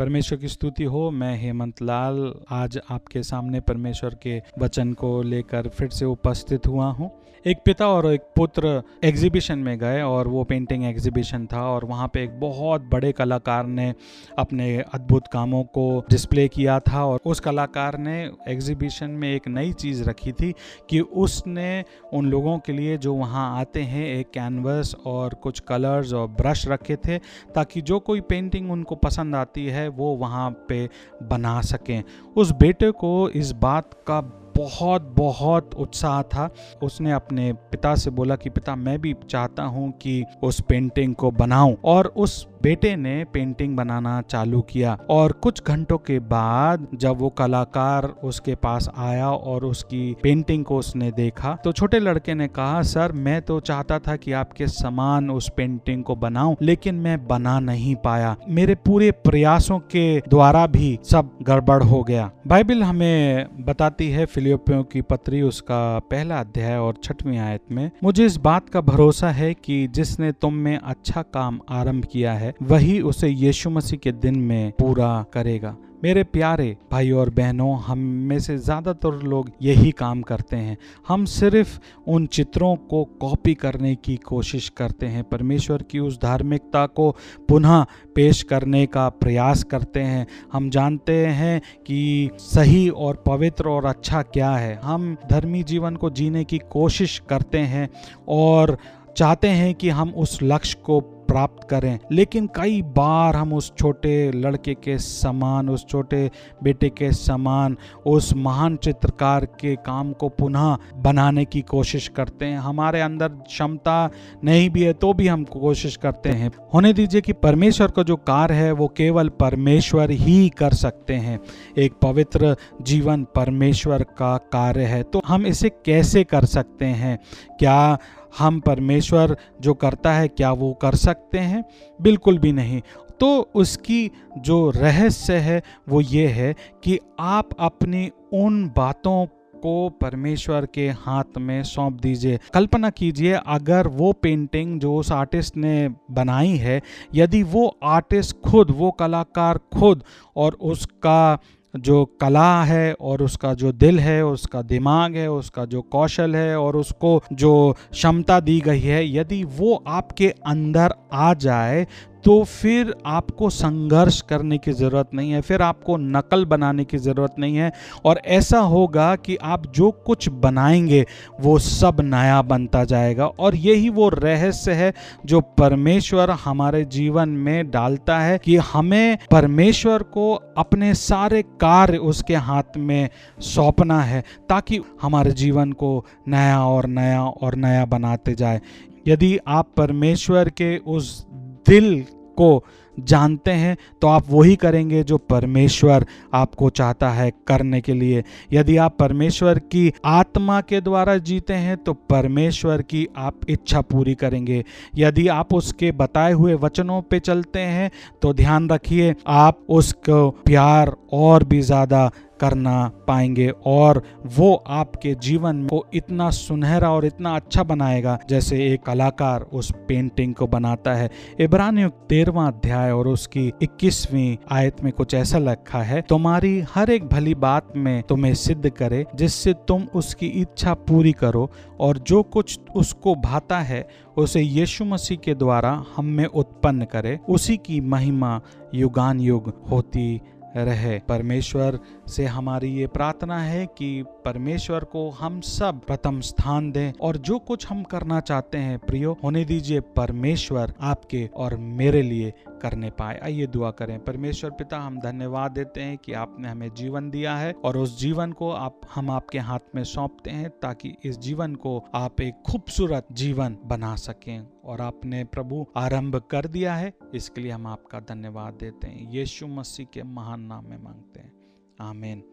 परमेश्वर की स्तुति हो। मैं हेमंत लाल आज आपके सामने परमेश्वर के वचन को लेकर फिर से उपस्थित हुआ हूँ। एक पिता और एक पुत्र एग्जीबिशन में गए और वो पेंटिंग एग्जीबिशन था और वहाँ पे एक बहुत बड़े कलाकार ने अपने अद्भुत कामों को डिस्प्ले किया था और उस कलाकार ने एग्जीबिशन में एक नई चीज़ रखी थी कि उसने उन लोगों के लिए जो वहाँ आते हैं, एक कैनवस और कुछ कलर्स और ब्रश रखे थे, ताकि जो कोई पेंटिंग उनको पसंद आती है वो वहाँ पे बना सकें। उस बेटे को इस बात का बहुत बहुत उत्साह था। उसने अपने पिता से बोला कि, पिता, मैं भी चाहता हूँ कि उस पेंटिंग को बनाऊँ। और उस बेटे ने पेंटिंग बनाना चालू किया और कुछ घंटों के बाद जब वो कलाकार उसके पास आया और उसकी पेंटिंग को उसने देखा तो छोटे लड़के ने कहा, सर, मैं तो चाहता था कि आपके समान उस पेंटिंग को बनाऊँ, लेकिन मैं बना नहीं पाया। मेरे पूरे प्रयासों के द्वारा भी सब गड़बड़ हो गया। बाइबल हमें बताती है फिलिपियों की पत्री, उसका पहला अध्याय और छठवीं आयत में, मुझे इस बात का भरोसा है कि जिसने तुम में अच्छा काम आरंभ किया है वही उसे यीशु मसीह के दिन में पूरा करेगा। मेरे प्यारे भाई और बहनों, हम में से ज़्यादातर लोग यही काम करते हैं। हम सिर्फ़ उन चित्रों को कॉपी करने की कोशिश करते हैं। परमेश्वर की उस धार्मिकता को पुनः पेश करने का प्रयास करते हैं। हम जानते हैं कि सही और पवित्र और अच्छा क्या है। हम धर्मी जीवन को जीने की कोशिश करते हैं और चाहते हैं कि हम उस लक्ष्य को प्राप्त करें। लेकिन कई बार हम उस छोटे लड़के के समान, उस छोटे बेटे के समान, उस महान चित्रकार के काम को पुनः बनाने की कोशिश करते हैं। हमारे अंदर क्षमता नहीं भी है तो भी हम कोशिश करते हैं। होने दीजिए कि परमेश्वर का जो कार्य है, वो केवल परमेश्वर ही कर सकते हैं। एक पवित्र जीवन परमेश्वर का कार्य है। तो हम इसे कैसे कर सकते हैं? क्या हम परमेश्वर जो करता है, क्या वो कर सकते हैं? बिल्कुल भी नहीं। तो उसकी जो रहस्य है, वो ये है कि आप अपनी उन बातों को परमेश्वर के हाथ में सौंप दीजिए। कल्पना कीजिए, अगर वो पेंटिंग जो उस आर्टिस्ट ने बनाई है, यदि वो आर्टिस्ट खुद, वो कलाकार खुद और उसका जो कला है और उसका जो दिल है, उसका दिमाग है, उसका जो कौशल है और उसको जो क्षमता दी गई है, यदि वो आपके अंदर आ जाए तो फिर आपको संघर्ष करने की ज़रूरत नहीं है, फिर आपको नकल बनाने की ज़रूरत नहीं है। और ऐसा होगा कि आप जो कुछ बनाएँगे, वो सब नया बनता जाएगा। और यही वो रहस्य है जो परमेश्वर हमारे जीवन में डालता है कि हमें परमेश्वर को अपने सारे कार्य उसके हाथ में सौंपना है, ताकि हमारे जीवन को नया और नया और नया बनाते जाए। यदि आप परमेश्वर के उस दिल को जानते हैं तो आप वही करेंगे जो परमेश्वर आपको चाहता है करने के लिए। यदि आप परमेश्वर की आत्मा के द्वारा जीते हैं तो परमेश्वर की आप इच्छा पूरी करेंगे। यदि आप उसके बताए हुए वचनों पे चलते हैं तो ध्यान रखिए, आप उसको प्यार और भी ज़्यादा करना पाएँगे और वो आपके जीवन को इतना सुनहरा और इतना अच्छा बनाएगा, जैसे एक कलाकार उस पेंटिंग को बनाता है। इब्रानी तेरवा अध्याय और उसकी इक्कीसवीं आयत में कुछ ऐसा लिखा है, तुम्हारी हर एक भली बात में तुम्हें सिद्ध करे, जिससे तुम उसकी इच्छा पूरी करो और जो कुछ उसको भाता है, उसे यीशु मसीह के द्वारा हम में उत्पन्न करे। उसी की महिमा युगान युग होती रहे। परमेश्वर से हमारी ये प्रार्थना है कि परमेश्वर को हम सब प्रथम स्थान दें और जो कुछ हम करना चाहते हैं, प्रियो, होने दीजिए परमेश्वर आपके और मेरे लिए करने पाए। आइए दुआ करें। परमेश्वर पिता, हम धन्यवाद देते हैं कि आपने हमें जीवन दिया है और उस जीवन को आप, हम आपके हाथ में सौंपते हैं ताकि इस जीवन को आप एक खूबसूरत जीवन बना सकें और आपने प्रभु आरंभ कर दिया है। इसके लिए हम आपका धन्यवाद देते हैं। यीशु मसीह के महान नाम में मांगते हैं। आमीन।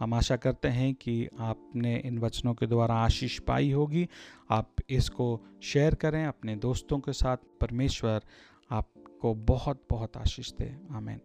हम आशा करते हैं कि आपने इन वचनों के द्वारा आशीष पाई होगी। आप इसको शेयर करें अपने दोस्तों के साथ। परमेश्वर आपको बहुत बहुत आशीष दे। आमीन।